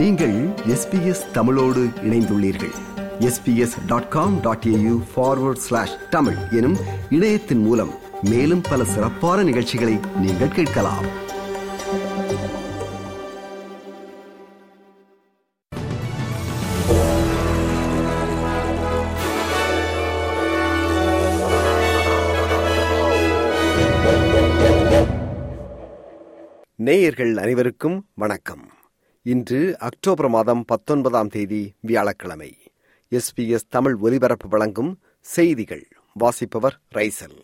நீங்கள் எஸ்பிஎஸ் தமிழோடு இணைந்துள்ளீர்கள். SBS dot com dot AU forward slash Tamil எனும் இணையத்தின் மூலம் மேலும் பல சிறப்பான நிகழ்ச்சிகளை நீங்கள் கேட்கலாம். நேயர்கள் அனைவருக்கும் வணக்கம். இன்று அக்டோபர் மாதம் பத்தொன்பதாம் தேதி வியாழக்கிழமை. எஸ்பிஎஸ் தமிழ் ஒலிபரப்பு வழங்கும் செய்திகள். வாசிப்பவர் ரைசல்.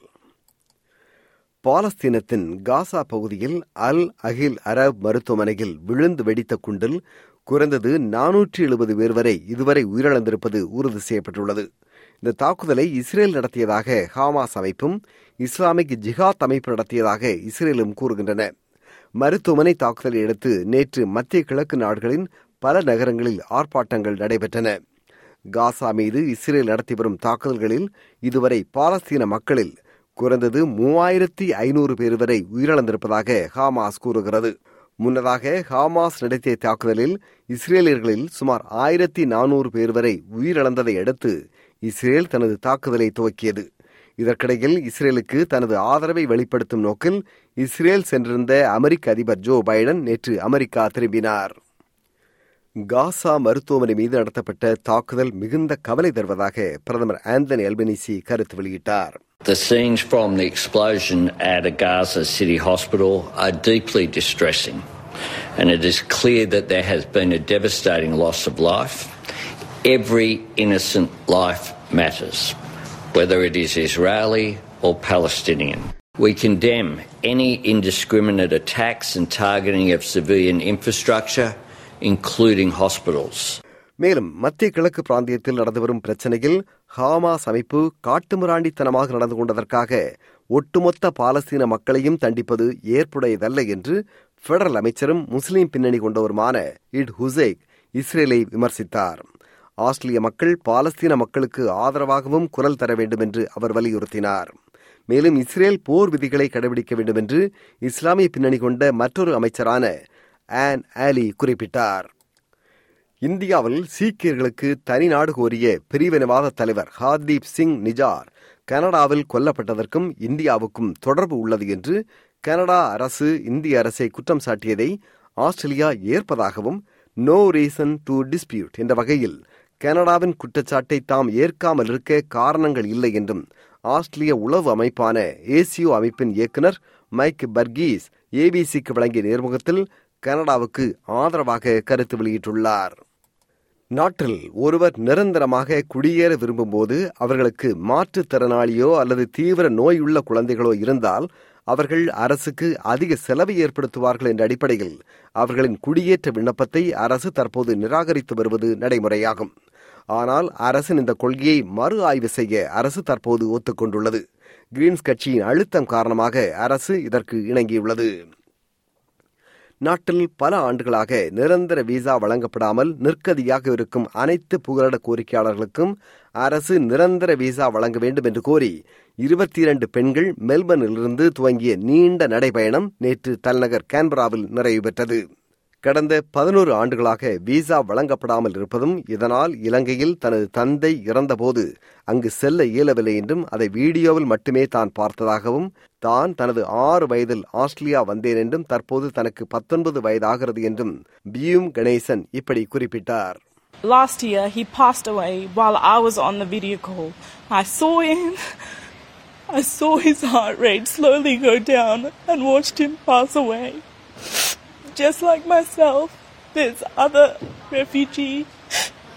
பாலஸ்தீனத்தின் காசா பகுதியில் அல் அகில் அரப் மருத்துவமனையில் விழுந்து வெடித்த குண்டில் குறைந்தது நானூற்றி எழுபது பேர் வரை இதுவரை உயிரிழந்திருப்பது உறுதி செய்யப்பட்டுள்ளது. இந்த தாக்குதலை இஸ்ரேல் நடத்தியதாக ஹாமாஸ் அமைப்பும் இஸ்லாமிக் ஜிஹாத் அமைப்பு நடத்தியதாக இஸ்ரேலும் கூறுகின்றன. மருத்துவமனை தாக்குதலை அடுத்து நேற்று மத்திய கிழக்கு நாடுகளின் பல நகரங்களில் ஆர்ப்பாட்டங்கள் நடைபெற்றன. காசா மீது இஸ்ரேல் நடத்தி வரும் தாக்குதல்களில் இதுவரை பாலஸ்தீன மக்களில் குறைந்தது மூவாயிரத்தி ஐநூறு பேர் வரை உயிரிழந்திருப்பதாக ஹாமாஸ் கூறுகிறது. முன்னதாக ஹாமாஸ் நடத்திய தாக்குதலில் இஸ்ரேலியர்களில் சுமார் ஆயிரத்தி நானூறு பேர் வரை உயிரிழந்ததை அடுத்து இஸ்ரேல் தனது தாக்குதலை துவக்கியது. இதற்கிடையில் இஸ்ரேலுக்கு தனது ஆதரவை வெளிப்படுத்தும் நோக்கில் இஸ்ரேல் சென்றிருந்த அமெரிக்க அதிபர் ஜோ பைடன் நேற்று அமெரிக்கா திரும்பினார் காசா மருத்துவமனை மீது நடத்தப்பட்ட தாக்குதல் மிகுந்த கவலை தருவதாக பிரதமர் ஆந்தனி அல்பனிசி கருத்து வெளியிட்டார் The scenes from the explosion at a Gaza City hospital are deeply distressing, and it is clear that there has been a devastating loss of life. Every innocent life matters, whether it is Israeli or Palestinian. We condemn any indiscriminate attacks and targeting of civilian infrastructure, including hospitals. மேலும் மத்திய கிழக்கு பிராந்தியத்தில் நடந்து வரும் பிரச்சனையில் Hamas அமைப்பு காட்டுமிராண்டித்தனமாக நடந்து கொண்டதற்காக ஒட்டுமொத்த பாலஸ்தீன மக்களையும் தண்டிப்பது ஏற்புடையதல்ல என்று பெடரல் அமைச்சரும் முஸ்லீம் பின்னணி கொண்டவருமான இட் ஹுசேக் இஸ்ரேலை விமர்சித்தார் ஆஸ்திரேலிய மக்கள் பாலஸ்தீன மக்களுக்கு ஆதரவாகவும் குரல் தர வேண்டும் என்று அவர் வலியுறுத்தினார். மேலும் இஸ்ரேல் போர் விதிகளை கடைபிடிக்க வேண்டும் என்று இஸ்லாமிய பின்னணி கொண்ட மற்றொரு அமைச்சரான ஆன் ஆலி குறிப்பிட்டார். இந்தியாவில் சீக்கியர்களுக்கு தனி நாடு கோரிய பிரிவினவாத தலைவர் ஹார்தீப் சிங் நிஜார் கனடாவில் கொல்லப்பட்டதற்கும் இந்தியாவுக்கும் தொடர்பு உள்ளது என்று கனடா அரசு இந்திய அரசை குற்றம் சாட்டியதை ஆஸ்திரேலியா ஏற்பதாகவும் நோ ரீசன் டு டிஸ்பியூட் என்ற வகையில் கனடாவின் குற்றச்சாட்டை தாம் ஏற்காமல் இருக்க காரணங்கள் இல்லை என்றும் ஆஸ்திரேலிய உளவு அமைப்பான ஏசியோ அமைப்பின் இயக்குநர் மைக் பர்கீஸ் ஏபிசிக்கு வழங்கிய நேர்முகத்தில் கனடாவுக்கு ஆதரவாக கருத்து வெளியிட்டுள்ளார். நாட்டில் ஒருவர் நிரந்தரமாக குடியேற விரும்பும்போது அவர்களுக்கு மாற்றுத்திறனாளியோ அல்லது தீவிர நோயுள்ள குழந்தைகளோ இருந்தால் அவர்கள் அரசுக்கு அதிக செலவை ஏற்படுத்துவார்கள் என்ற அடிப்படையில் அவர்களின் குடியேற்ற விண்ணப்பத்தை அரசு தற்போது நிராகரித்து வருவது நடைமுறையாகும். ஆனால் அரசின் இந்த கொள்கையை மறு ஆய்வு செய்ய அரசு தற்போது ஒத்துக்கொண்டுள்ளது. கிரீன்ஸ் கட்சியின் அழுத்தம் காரணமாக அரசு இதற்கு இணங்கியுள்ளது. நாட்டில் பல ஆண்டுகளாக நிரந்தர விசா வழங்கப்படாமல் நிற்கதியாக இருக்கும் அனைத்து புகலிட கோரிக்கையாளர்களுக்கும் அரசு நிரந்தர விசா வழங்க வேண்டும் என்று கோரி இருபத்தி இரண்டு பெண்கள் மெல்பர்னிலிருந்து துவங்கிய நீண்ட நடைபயணம் நேற்று தலைநகர் கேன்பராவில் நிறைவு பெற்றது. கடந்த பதினோரு ஆண்டுகளாக விசா வழங்கப்படாமல் இருப்பதும் இதனால் இலங்கையில் தனது தந்தை இறந்தபோது அங்கு செல்ல இயலவில்லை என்றும் அதை வீடியோவில் மட்டுமே தான் பார்த்ததாகவும் தான் தனது ஆறு வயதில் ஆஸ்திரேலியா வந்தேன் என்றும் தற்போது தனக்கு பத்தொன்பது வயதாகிறது என்றும் பியூம் கணேசன் இப்படி குறிப்பிட்டார் Last year, he passed away while I was on the video call. I saw him. I saw his heart rate slowly go down and watched him pass away. Just like myself, there's other refugee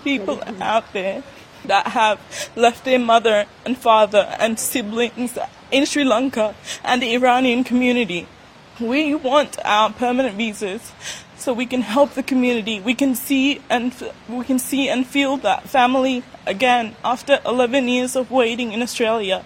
people out there that have left their mother and father and siblings in Sri Lanka and the Iranian community. We want our permanent visas so we can help the community. We can see and we can see and feel that family again after 11 years of waiting in Australia.